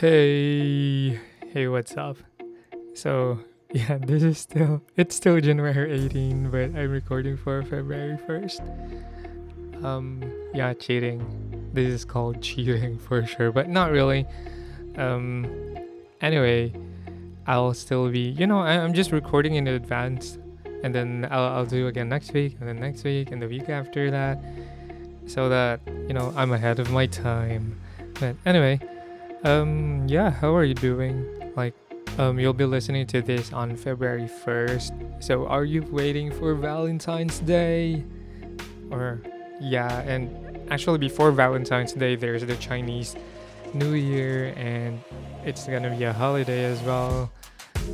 Hey, hey, what's up? So, yeah, this is still, it's still January 18, but I'm recording for February 1st. Um, yeah, cheating. This is called cheating for sure, but not really. Um, anyway, I'll still be, you know, I, I'm just recording in advance, and then I'll, I'll do again next week, and then next week, and the week after that, so that, you know, I'm ahead of my time. But anyway, um, yeah, how are you doing? Like, um, you'll be listening to this on February 1st. So, are you waiting for Valentine's Day? Or, yeah, and actually, before Valentine's Day, there's the Chinese New Year, and it's gonna be a holiday as well.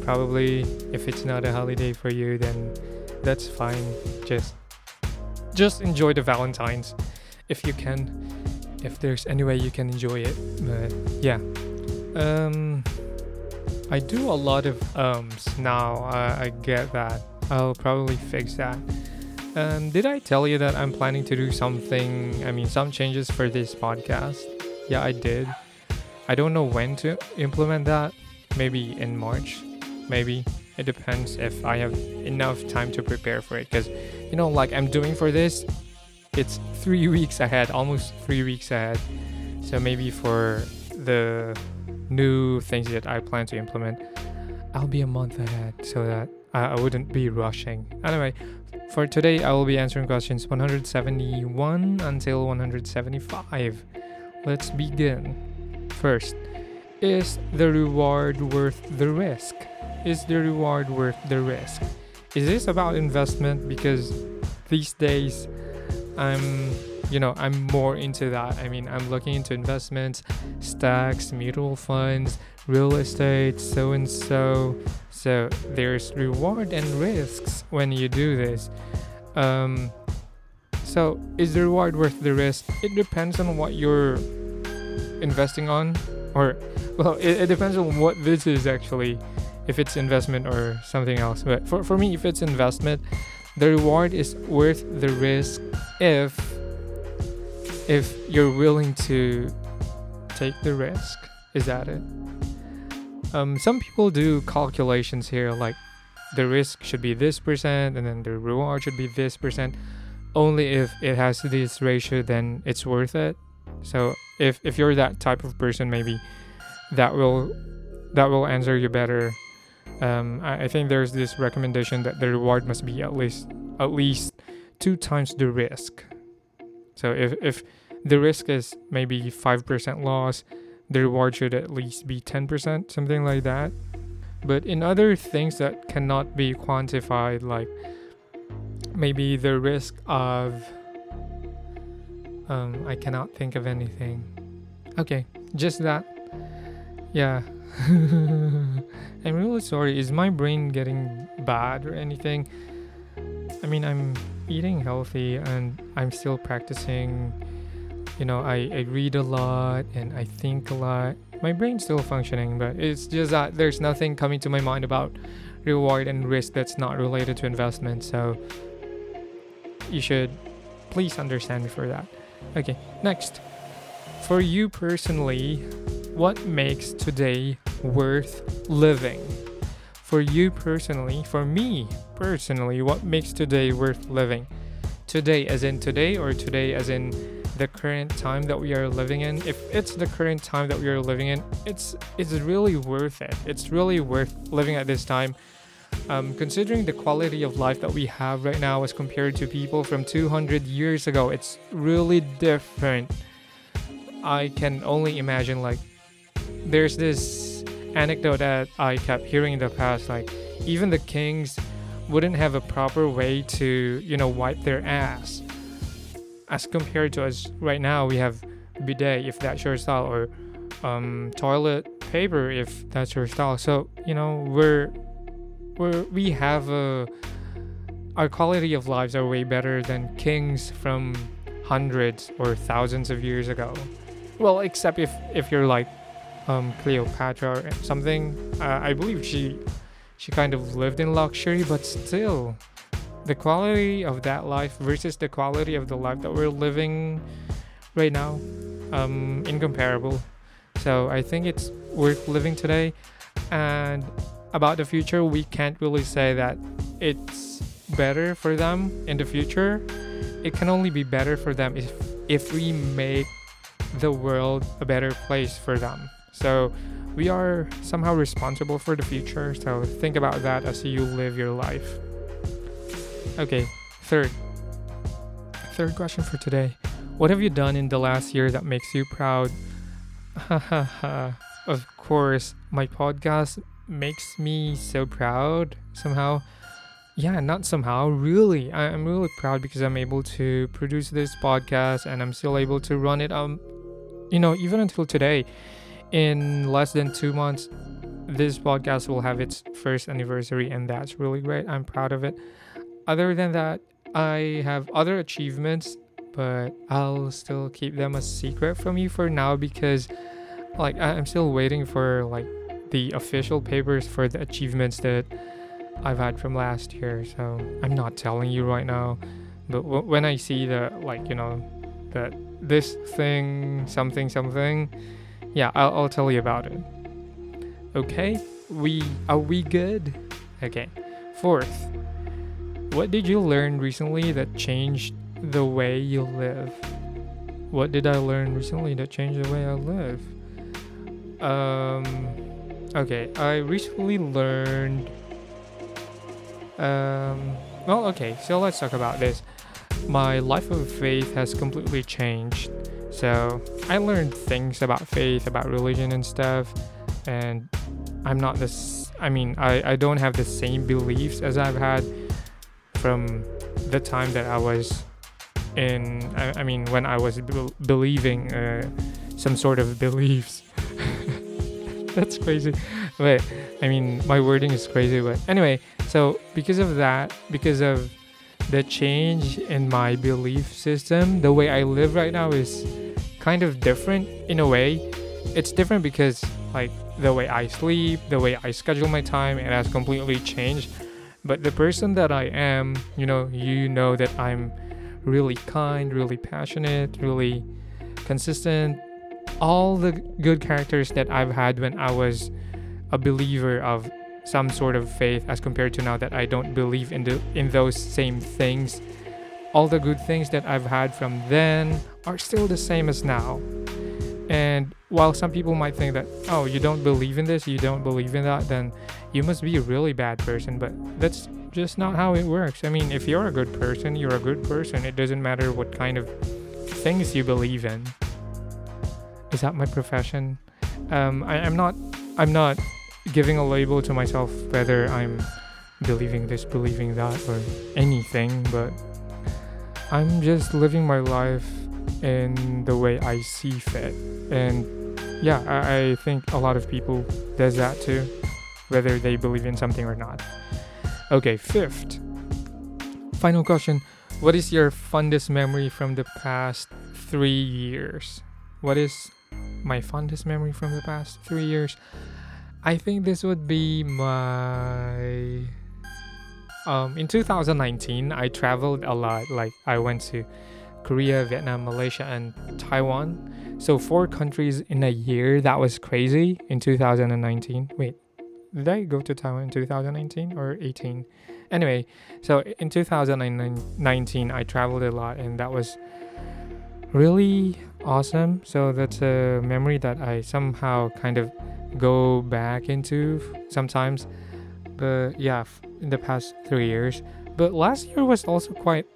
Probably, if it's not a holiday for you, then that's fine. Just, just enjoy the Valentines if you can if there's any way you can enjoy it. But yeah, um, I do a lot of ums now. I, get that. I'll probably fix that. Um, did I tell you that I'm planning to do something? I mean, some changes for this podcast. Yeah, I did. I don't know when to implement that. Maybe in March. Maybe it depends if I have enough time to prepare for it. Because you know, like I'm doing for this, it's three weeks ahead, almost three weeks ahead. So maybe for the new things that I plan to implement, I'll be a month ahead so that I, wouldn't be rushing. Anyway, for today, I will be answering questions 171 until 175. Let's begin. First, is the reward worth the risk? Is the reward worth the risk? Is this about investment? Because these days, I'm you know I'm more into that. I mean, I'm looking into investments, stocks, mutual funds, real estate, so and so. So there's reward and risks when you do this. Um, so is the reward worth the risk? It depends on what you're investing on, or well, it, it depends on what this is actually. If it's investment or something else, but for, for me, if it's investment, the reward is worth the risk if if you're willing to take the risk is that it? Um, some people do calculations here like the risk should be this percent and then the reward should be this percent. Only if it has this ratio then it's worth it. So if if you're that type of person maybe that will that will answer you better. Um, I, I think there's this recommendation that the reward must be at least at least two times the risk. So if if the risk is maybe five percent loss, the reward should at least be ten percent, something like that. But in other things that cannot be quantified, like maybe the risk of um, I cannot think of anything. Okay, just that. Yeah. I'm really sorry. Is my brain getting bad or anything? I mean, I'm eating healthy and I'm still practicing. You know, I, I read a lot and I think a lot. My brain's still functioning, but it's just that there's nothing coming to my mind about reward and risk that's not related to investment. So you should please understand me for that. Okay, next. For you personally, what makes today worth living? For you personally, for me personally, what makes today worth living? Today, as in today, or today, as in the current time that we are living in? If it's the current time that we are living in, it's it's really worth it. It's really worth living at this time. Um, considering the quality of life that we have right now as compared to people from 200 years ago, it's really different. I can only imagine like there's this anecdote that I kept hearing in the past like even the kings wouldn't have a proper way to, you know, wipe their ass. As compared to us right now, we have bidet if that's your style, or um, toilet paper if that's your style. So you know, we're we're we have a our quality of lives are way better than kings from hundreds or thousands of years ago. Well, except if if you're like um, Cleopatra or something. Uh, I believe she she kind of lived in luxury, but still, the quality of that life versus the quality of the life that we're living right now, um, incomparable. So I think it's worth living today. And about the future, we can't really say that it's better for them in the future. It can only be better for them if if we make the world a better place for them. So we are somehow responsible for the future. So think about that as you live your life. Okay, third. Third question for today. What have you done in the last year that makes you proud? of course, my podcast makes me so proud somehow. Yeah, not somehow, really. I, am really proud because I'm able to produce this podcast and I'm still able to run it um you know, even until today. In less than 2 months this podcast will have its first anniversary and that's really great. I'm proud of it. Other than that, I have other achievements, but I'll still keep them a secret from you for now because like I'm still waiting for like the official papers for the achievements that I've had from last year. So I'm not telling you right now, but w- when I see the like you know that this thing something something, yeah, I'll, I'll tell you about it. Okay, we are we good? Okay, fourth, what did you learn recently that changed the way you live? What did I learn recently that changed the way I live? Um, okay, I recently learned. Um, well, okay, so let's talk about this. My life of faith has completely changed. So I learned things about faith, about religion and stuff, and I'm not this. I mean, I, I don't have the same beliefs as I've had from the time that I was in. I, I mean, when I was be- believing uh, some sort of beliefs. That's crazy. But I mean, my wording is crazy. But anyway, so because of that, because of the change in my belief system, the way I live right now is kind of different in a way. It's different because like the way I sleep, the way I schedule my time, it has completely changed. But the person that I am, you know, you know that I'm really kind, really passionate, really consistent, all the good characters that I've had when I was a believer of some sort of faith as compared to now that I don't believe in the in those same things. All the good things that I've had from then are still the same as now. And while some people might think that, oh, you don't believe in this, you don't believe in that, then you must be a really bad person. But that's just not how it works. I mean, if you're a good person, you're a good person. It doesn't matter what kind of things you believe in is that my profession? Um, I, I'm not. I'm not giving a label to myself whether I'm believing this, believing that, or anything. But I'm just living my life in the way I see fit, and yeah, I, I think a lot of people does that too, whether they believe in something or not. Okay, fifth, final question: What is your fondest memory from the past three years? What is my fondest memory from the past three years. I think this would be my. Um, in 2019, I traveled a lot. Like, I went to Korea, Vietnam, Malaysia, and Taiwan. So, four countries in a year. That was crazy in 2019. Wait, did I go to Taiwan in 2019 or 18? Anyway, so in 2019, I traveled a lot, and that was really awesome. So that's a memory that I somehow kind of go back into sometimes. But yeah, in the past three years. But last year was also quite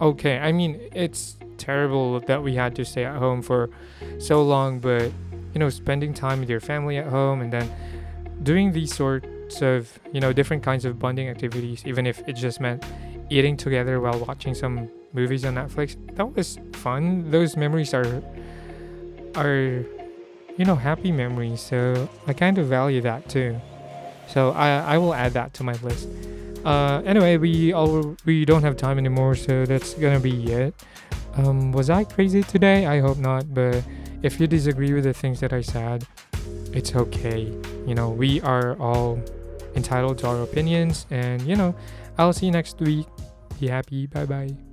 okay. I mean, it's terrible that we had to stay at home for so long, but you know, spending time with your family at home and then doing these sorts of, you know, different kinds of bonding activities, even if it just meant eating together while watching some movies on Netflix. That was fun. Those memories are are you know happy memories. So I kind of value that too. So I I will add that to my list. Uh, anyway, we all we don't have time anymore, so that's gonna be it. Um, was I crazy today? I hope not. But if you disagree with the things that I said, it's okay. You know, we are all entitled to our opinions, and you know, I'll see you next week. Be happy. Bye bye.